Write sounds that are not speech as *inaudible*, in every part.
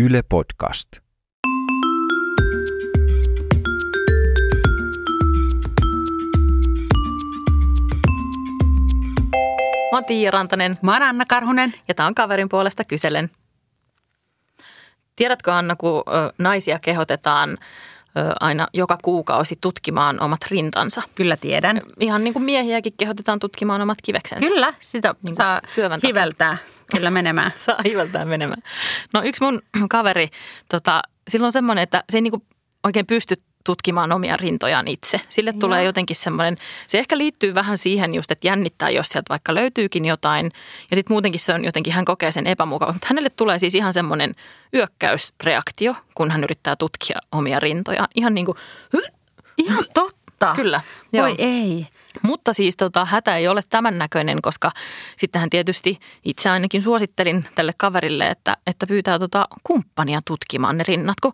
Yle Podcast. Mä oon Tiia Rantanen Mä oon Anna Karhunen. ja tää on kaverin puolesta kyselen. Tiedätkö Anna, kun naisia kehotetaan aina joka kuukausi tutkimaan omat rintansa? Kyllä tiedän. Ihan niin kuin miehiäkin kehotetaan tutkimaan omat kiveksensä. Kyllä, sitä Niin saa syövän hiveltää kyllä menemään. *laughs* Saa hiveltään menemään. No yksi mun kaveri, tota, sillä on semmoinen, että se ei niin kuin oikein pysty tutkimaan omia rintojaan itse. Sille Joo. tulee jotenkin semmoinen, se ehkä liittyy vähän siihen just, että jännittää, jos sieltä vaikka löytyykin jotain. Ja sitten muutenkin se on jotenkin, hän kokee sen epämukava. Mutta hänelle tulee siis ihan semmoinen yökkäysreaktio, kun hän yrittää tutkia omia rintojaan. Ihan niin kuin, Ihan totta. kyllä. joo. Voi ei. Mutta siis tota, hätä ei ole tämän näköinen, koska sittenhän tietysti itse ainakin suosittelin tälle kaverille, että, että pyytää tota kumppania tutkimaan ne rinnat. Kun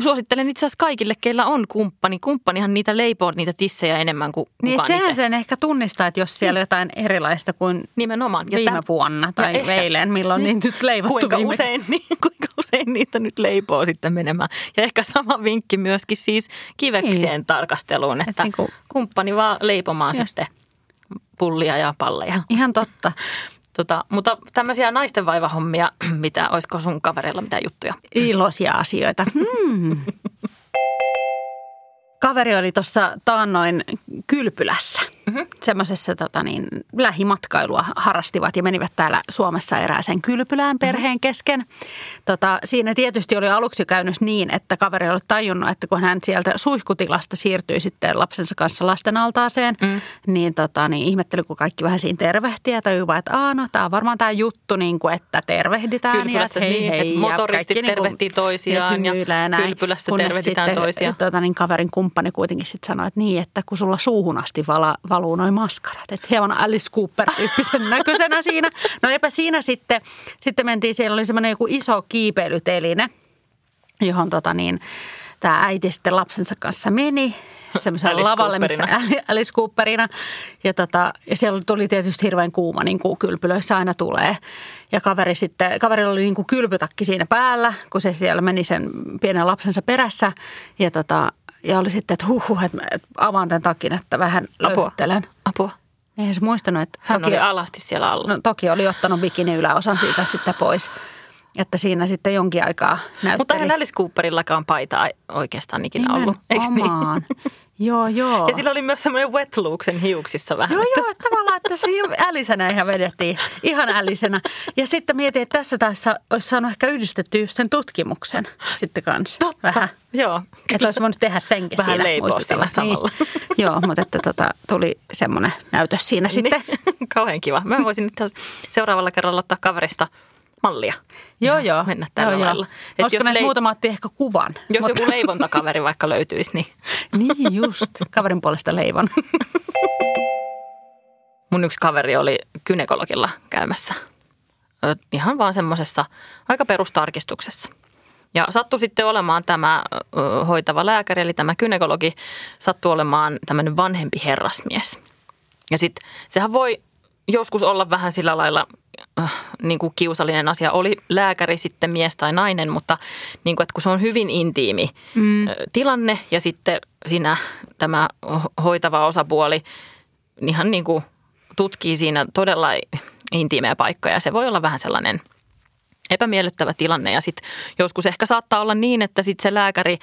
suosittelen itse asiassa kaikille, keillä on kumppani. Kumppanihan niitä leipoo niitä tissejä enemmän kuin Niin, kukaan sehän itse. sen ehkä tunnistaa, että jos siellä on jotain erilaista kuin Nimenomaan. viime täm- vuonna tai ja ehkä- eilen, milloin niin, niitä nyt leivottu kuinka viimeksi. usein, niin, *laughs* kuinka usein niitä nyt leipoo sitten menemään. Ja ehkä sama vinkki myöskin siis kiveksien Niin. tarkasteluun, että niin kuin- kumppani vaan leipomaan Just. sitten pullia ja palleja. Ihan totta. *laughs* Tota, mutta tämmöisiä naisten vaivahommia, *clears throat* mitä, olisiko sun kavereilla mitään juttuja? Iloisia asioita. Hmm. *laughs* Kaveri oli tuossa taannoin kylpylässä. Mm-hmm. Semmoisessa tota niin, lähimatkailua harrastivat ja menivät täällä Suomessa erääseen kylpylään perheen kesken. Tota, siinä tietysti oli aluksi käynyt niin, että kaveri oli tajunnut, että kun hän sieltä suihkutilasta siirtyi sitten lapsensa kanssa lasten altaaseen, mm. niin, tota, niin ihmetteli, kun kaikki vähän siinä tervehtiä ja tajui vaan, että Aa, no, tämä on varmaan tämä juttu, niin kuin, että tervehditään. ja Kylpylässä että hei, niin, hei, että ja motoristit kaikki tervehtii toisiaan ja hymyilee ja näin. kylpylässä tervehditään sitten, toisiaan. Tota, niin kaverin kumppani kuitenkin sitten sanoi, että niin, että kun sulla suuhun asti vala, valuu noin maskarat. Että hieman Alice Cooper-tyyppisen *laughs* näköisenä siinä. No eipä siinä sitten, sitten mentiin, siellä oli semmoinen joku iso kiipeilyteline, johon tota niin, tämä äiti sitten lapsensa kanssa meni semmoiselle Alice lavalle, missä. Alice Cooperina. Ja, tota, ja siellä tuli tietysti hirveän kuuma, niin kuin kylpylöissä aina tulee. Ja kaveri sitten, kaverilla oli niin kuin kylpytakki siinä päällä, kun se siellä meni sen pienen lapsensa perässä. Ja, tota, ja oli sitten, että huh, huh että mä avaan tämän takin, että vähän Apua. Apua. Eihän se muistanut, että Hän toki, oli alasti siellä alla. no, toki oli ottanut bikini yläosan siitä *sighs* sitten pois. Että siinä sitten jonkin aikaa näytteli. Mutta eihän Alice Cooperillakaan paitaa oikeastaan ikinä ollut. Eikö niin? *laughs* Joo, joo. Ja sillä oli myös semmoinen wet look sen hiuksissa vähän. Joo, joo, että tavallaan, että se älisenä ihan vedettiin. Ihan älisenä. Ja sitten mietin, että tässä tässä olisi saanut ehkä yhdistetty just sen tutkimuksen sitten kanssa. Totta. Vähän. Joo. Että olisi voinut tehdä senkin Vähän siinä. leipoa muistutella. siinä samalla. Niin. Joo, mutta että tota, tuli semmoinen näytös siinä sitten. Niin. *laughs* Kauhean kiva. Mä voisin nyt taas seuraavalla kerralla ottaa kaverista mallia. Joo, joo. Mennä tällä joo, lailla. Joo. Et Olisiko jos lei- muutama otti ehkä kuvan? Jos Mutta- joku leivontakaveri vaikka löytyisi, niin *laughs* Niin just, kaverin puolesta leivon. *laughs* mun yksi kaveri oli kynekologilla käymässä. Ihan vaan semmoisessa aika perustarkistuksessa. Ja sattui sitten olemaan tämä hoitava lääkäri, eli tämä kynekologi, sattui olemaan tämmöinen vanhempi herrasmies. Ja sitten sehän voi joskus olla vähän sillä lailla äh, niin kuin kiusallinen asia. Oli lääkäri sitten mies tai nainen, mutta niin kuin, että kun se on hyvin intiimi mm. tilanne ja sitten siinä tämä ho- hoitava osapuoli ihan niin kuin tutkii siinä todella intiimejä paikkoja. Ja se voi olla vähän sellainen epämiellyttävä tilanne ja sitten joskus ehkä saattaa olla niin, että sitten se lääkäri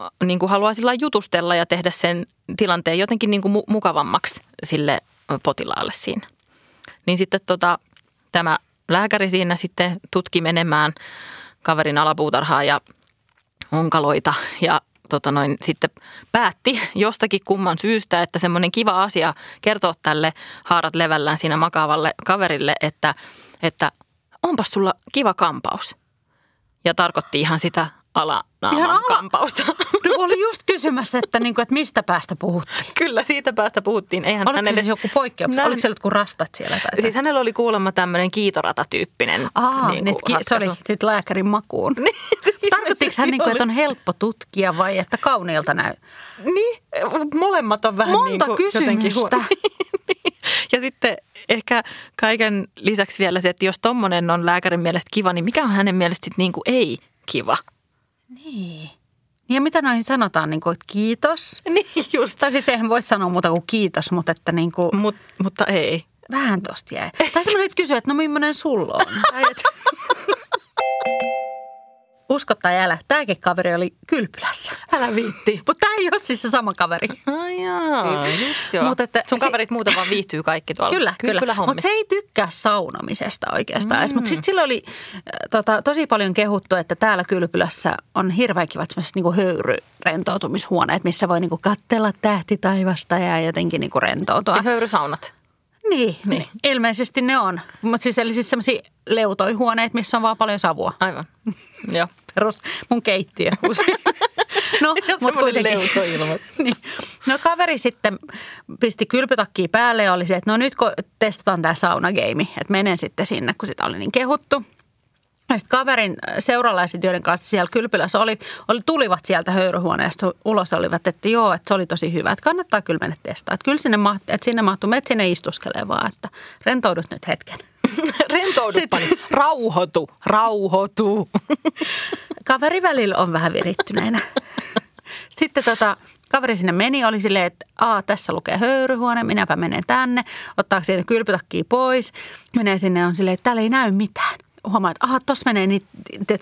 äh, niin kuin haluaa sillä jutustella ja tehdä sen tilanteen jotenkin niin kuin mu- mukavammaksi sille potilaalle siinä. Niin sitten tota, tämä lääkäri siinä sitten tutki menemään kaverin alapuutarhaa ja onkaloita ja tota noin, sitten päätti jostakin kumman syystä, että semmoinen kiva asia kertoa tälle haarat levällään siinä makaavalle kaverille, että, että onpas sulla kiva kampaus. Ja tarkoitti ihan sitä alanaaman kampausta. No, oli just kysymässä, että, niinku, että mistä päästä puhuttiin. Kyllä, siitä päästä puhuttiin. Eihän Oliko hänelle- siis joku poikkeus? Näin- Oliko siellä jotkut rastat siellä? Tai Siis hänellä oli kuulemma tämmöinen kiitoratatyyppinen Aa, niin niin, kuin se oli sitten lääkärin makuun. *laughs* Tarkoittiko hän, niin kuin, että on helppo tutkia vai että kauniilta näy? Niin, molemmat on vähän Monta niin kuin jotenkin kysymystä. huono. *laughs* Ja sitten ehkä kaiken lisäksi vielä se, että jos tommonen on lääkärin mielestä kiva, niin mikä on hänen mielestä niin kuin ei kiva. Niin. Ja mitä noihin sanotaan, niin kuin, että kiitos? *laughs* Niin just. Tai siis eihän voi sanoa muuta kuin kiitos, mutta että niin kuin, Mut, mutta ei. vähän tosta jäi. Tai semmoinen, että kysyy, että no millainen sulla on? *laughs* Tai et... Usko tai älä, tämäkin kaveri oli kylpylässä. Älä viitti. *laughs* Mutta tämä ei ole siis se sama kaveri. Ai jaa, just joo. Mut että Sun se- kaverit muuten vaan viihtyy kaikki tuolla Kyllä, kyllä. Mutta se ei tykkää saunomisesta oikeastaan. Mm. Mutta sitten sillä oli äh, tota, tosi paljon kehuttu, että täällä kylpylässä on hirveän kivat semmoiset niinku höyryrentoutumishuoneet, missä voi niinku katsella tähtitaivasta ja jotenkin niinku rentoutua. Ja höyrysaunat. Niin, niin, ilmeisesti ne on. Mutta siis eli siis semmoisia leutoihuoneet, missä on vaan paljon savua. Aivan. *laughs* Joo. Perus mun keittiö usein. *laughs* No, *laughs* Ja mutta kuitenkin. niin. No kaveri sitten pisti kylpytakkiin päälle ja oli se, että no nyt kun testataan tämä saunageimi, että menen sitten sinne, kun sitä oli niin kehuttu. Ja sitten kaverin seuralaiset, joiden kanssa siellä kylpylässä oli, oli, tulivat sieltä höyryhuoneesta ulos ja olivat, että joo, että se oli tosi hyvä, että kannattaa kyllä mennä testaa. Että kyllä sinne, mahti, että sinne mahtuu, menet sinne istuskelemaan vaan, että rentoudut nyt hetken. *laughs* Rentouduppa nyt. Rauhoitu, rauhoitu. *laughs* Kaveri välillä on vähän virittyneenä. Sitten tota, kaveri sinne meni, oli silleen, että Aa, tässä lukee höyryhuone, minäpä menen tänne. Ottaa siinä kylpytakkia pois, menee sinne on silleen, että täällä ei näy mitään. Huomaa, että aha, tossa menee niitä,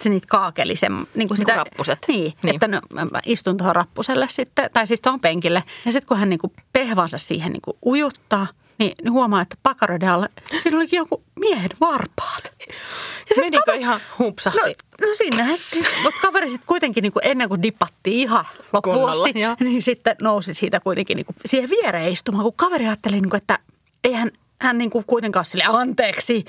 niitä kaakelisen, niin kuin sitä, rappuset. Niin, Niin. niin, että no, mä istun tuohon rappuselle sitten, tai siis tuohon penkille. Ja sitten kun hän niin kuin pehvansa siihen niin kuin ujuttaa, niin niin huomaa, että pakaroiden alla, siinä olikin joku miehen varpaat. Ja sit Menikö kaveri- ihan humpsahti? No, no sinne hetki. Mutta kaveri sitten kuitenkin niinku ennen kuin dippattiin ihan loppuun Kunnolla, asti, joo. niin sitten nousi siitä kuitenkin niinku siihen viereen istumaan, kun kaveri ajatteli, niinku, että eihän hän niinku kuitenkaan ole sille anteeksi,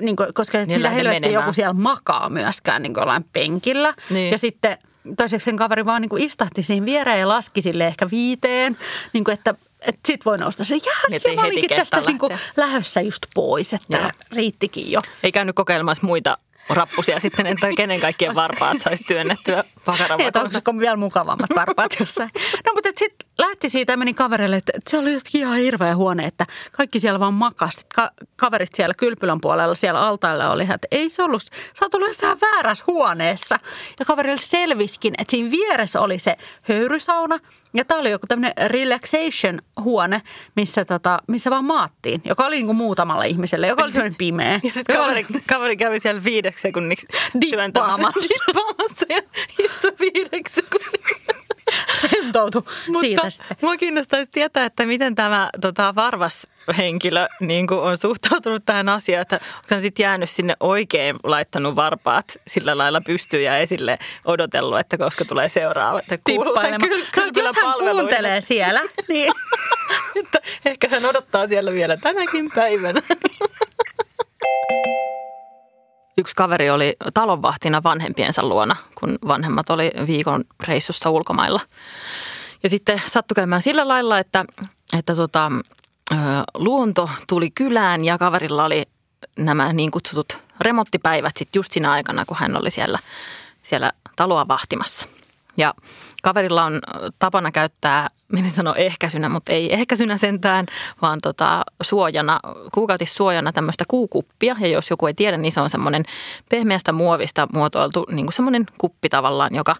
niinku, koska Niin mitä helvettiä joku siellä makaa myöskään niinku jollain penkillä. Niin. Ja sitten toiseksi sen kaveri vaan niinku istahti siihen viereen ja laski sille ehkä viiteen, niinku, että että sit voi nousta se, Niin, jääs, ettei ja mä heti olikin tästä niinku lähteä. lähössä just pois, että Joo. riittikin jo. Ei käynyt kokeilemassa muita rappusia sitten, että kenen kaikkien varpaat saisi työnnettyä *laughs* Ei, että onko vielä mukavammat varpaat jossain. No mutta sitten lähti siitä ja meni kaverille, että, että se oli jotenkin ihan hirveä huone, että kaikki siellä vaan makasi. Ka- kaverit siellä kylpylän puolella, siellä altailla oli, että ei se ollut, sä oot ollut jossain väärässä huoneessa. Ja kaverille selviskin, että siinä vieressä oli se höyrysauna ja tämä oli joku tämmöinen relaxation-huone, missä, tota, missä vaan maattiin, joka oli niin kuin muutamalla ihmiselle, joka oli semmoinen pimeä. *laughs* Ja sitten kaveri, oli- kaveri kävi siellä viideksi sekunniksi Dippaamassa. dippaamassa *laughs* ja istui viideksi sekunniksi. Rentoutui siitä Mutta sitten. mua kiinnostaisi tietää, että miten tämä tota, varvashenkilö niin kuin on suhtautunut tähän asiaan, että onko hän sitten jäänyt sinne oikein laittanut varpaat sillä lailla pystyyn ja esille odotellut, että koska tulee seuraava. Että kuuluu tämän tippailemaan. kyl- No, jos hän kuuntelee siellä, niin *laughs* Että ehkä hän odottaa siellä vielä tänäkin päivänä. *laughs* Yksi kaveri oli talonvahtina vanhempiensa luona, kun vanhemmat oli viikon reissussa ulkomailla. Ja sitten sattui käymään sillä lailla, että, että tota, luonto tuli kylään ja kaverilla oli nämä niin kutsutut remonttipäivät sitten just siinä aikana, kun hän oli siellä, siellä taloa vahtimassa. Ja kaverilla on tapana käyttää, minä sano ehkäisynä, mutta ei ehkäisynä sentään, vaan tota, suojana, kuukautissuojana tämmöistä kuukuppia. Ja jos joku ei tiedä, niin se on semmoinen pehmeästä muovista muotoiltu niin kuin semmoinen kuppi tavallaan, joka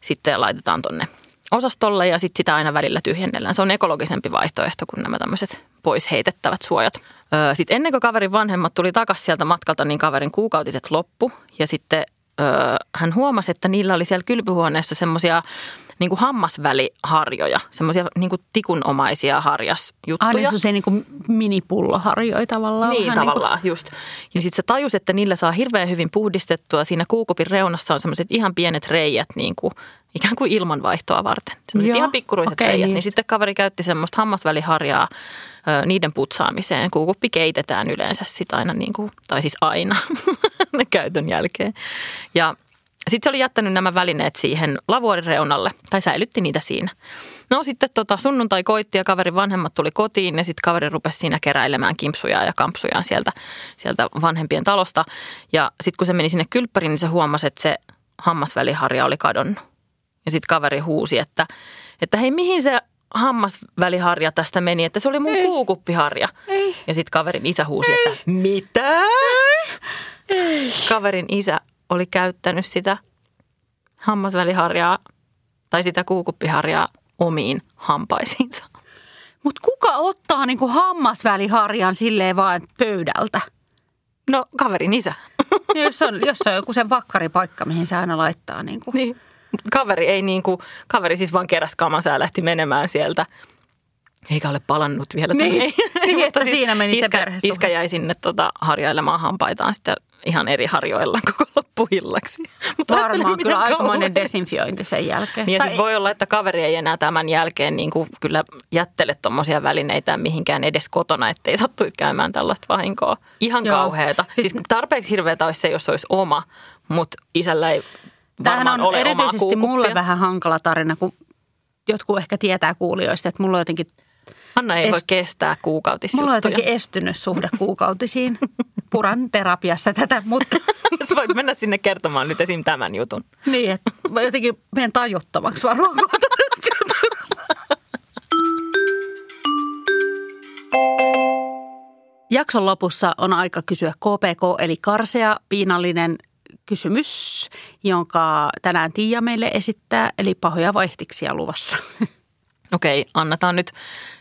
sitten laitetaan tonne osastolle ja sitten sitä aina välillä tyhjennellään. Se on ekologisempi vaihtoehto kuin nämä tämmöiset pois heitettävät suojat. Sitten ennen kuin kaverin vanhemmat tuli takaisin sieltä matkalta, niin kaverin kuukautiset loppu ja sitten hän huomasi, että niillä oli siellä kylpyhuoneessa semmoisia niin kuin hammasväliharjoja, semmoisia niin kuin tikunomaisia harjasjuttuja. aina semmoisia niin minipulloharjoja tavallaan. Niin, vähän tavallaan, just. Ja sitten se tajus, että niillä saa hirveän hyvin puhdistettua. Siinä kuukupin reunassa on semmoiset ihan pienet reijät, niin kuin, ikään kuin ilmanvaihtoa varten. Semmoiset ihan pikkuruiset okei, reijät. niin. Niin sitten kaveri käytti semmoista hammasväliharjaa niiden putsaamiseen. Kuukuppi keitetään yleensä sit aina, niin kuin, tai siis aina *laughs* käytön jälkeen. Ja sitten se oli jättänyt nämä välineet siihen lavuorin reunalle, tai säilytti niitä siinä. No sitten tota, sunnuntai koitti ja kaverin vanhemmat tuli kotiin ja sitten kaveri rupesi siinä keräilemään kimpsuja ja kampsujaan sieltä, sieltä vanhempien talosta. Ja sitten kun se meni sinne kylppäriin, niin se huomasi, että se hammasväliharja oli kadonnut. Ja sitten kaveri huusi, että, että hei mihin se hammasväliharja tästä meni, että se oli mun Ei. kuukuppiharja. Ei. Ja sitten kaverin isä huusi, että mitä? Kaverin isä oli käyttänyt sitä hammasväliharjaa tai sitä kuukuppiharjaa omiin hampaisiinsa. Mutta kuka ottaa niinku hammasväliharjan silleen vaan pöydältä? No kaverin isä. jos, on, jos on joku sen vakkaripaikka, mihin se aina laittaa. Niinku. Niin. Kaveri ei niinku, kaveri siis vaan keräs kamansa ja lähti menemään sieltä. Eikä ole palannut vielä. Niin, tänne. *laughs* niin, että Mutta siinä meni se iskä, perhesuhde. Iskä jäi sinne tota, harjailemaan hampaitaan sitten ihan eri harjoilla koko loppuillaksi. *laughs* Mutta Varmaan kyllä aikamoinen desinfiointi sen jälkeen. Niin ja Tai siis voi olla, että kaveri ei enää tämän jälkeen niin kuin kyllä jättele tuommoisia välineitä mihinkään edes kotona, ettei sattuisi käymään tällaista vahinkoa. Ihan Joo. kauheata. Siis, Siis- tarpeeksi hirveätä olisi se, jos olisi oma, mutta isällä ei Tämähän on ole erityisesti mulle vähän hankala tarina, kun jotkut ehkä tietää kuulijoista, että mulla on jotenkin, Anna ei voi Est- kestää mulla on kuukautisjuttuja. jotenkin estynyt suhde kuukautisiin. *laughs* Puran terapiassa tätä, mutta *laughs* Sä voit mennä sinne kertomaan nyt esim. tämän jutun. niin, että jotenkin menen tajuttomaksi varmaan. Jakson lopussa on aika kysyä KPK eli karsea piinallinen kysymys, jonka tänään Tiia meille esittää, eli pahoja vaihtiksia luvassa. Okei, annetaan nyt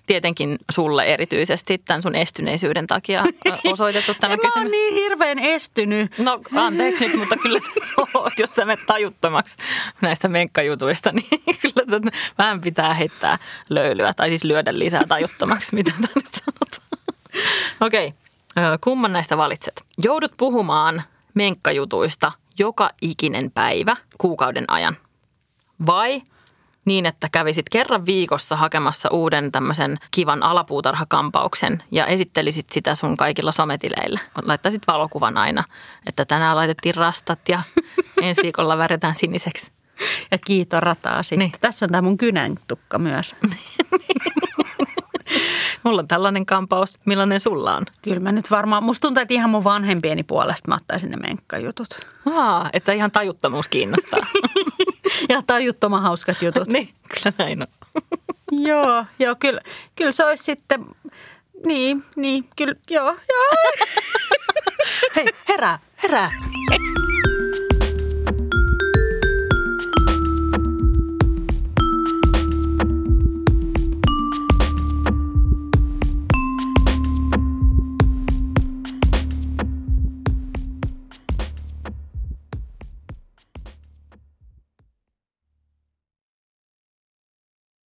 tietenkin sulle erityisesti tämän sun estyneisyyden takia *laughs* osoitettu tämä En mä oon kysymys. niin hirveän estynyt. No anteeksi nyt, mutta kyllä sä *laughs* oot, jos sä menet tajuttomaksi näistä menkkajutuista, niin *laughs* kyllä tota, vähän pitää heittää löylyä tai siis lyödä lisää tajuttomaksi, mitä tänne sanotaan. Okei, kumman näistä valitset? Joudut puhumaan menkkajutuista joka ikinen päivä kuukauden ajan. Vai niin, että kävisit kerran viikossa hakemassa uuden tämmöisen kivan alapuutarhakampauksen ja esittelisit sitä sun kaikilla sometileillä. Laittaisit valokuvan aina, että tänään laitettiin rastat ja *laughs* ensi viikolla väretään siniseksi. Ja kiito rataa sitten. Niin. Tässä on tämä mun kynäntukka myös. *laughs* Mulla on tällainen kampaus. Millainen sulla on? Kyllä mä nyt varmaan, musta tuntuu, että ihan mun vanhempieni puolesta mä ottaisin ne menkkajutut. Aa, että ihan tajuttomuus kiinnostaa. *laughs* *laughs* Ja tajuttoman hauskat jutut. niin, kyllä näin on. *laughs* joo, joo, kyllä, kyllä se olisi sitten, niin, niin, kyllä, joo, joo. *laughs* Hei, herää, herää.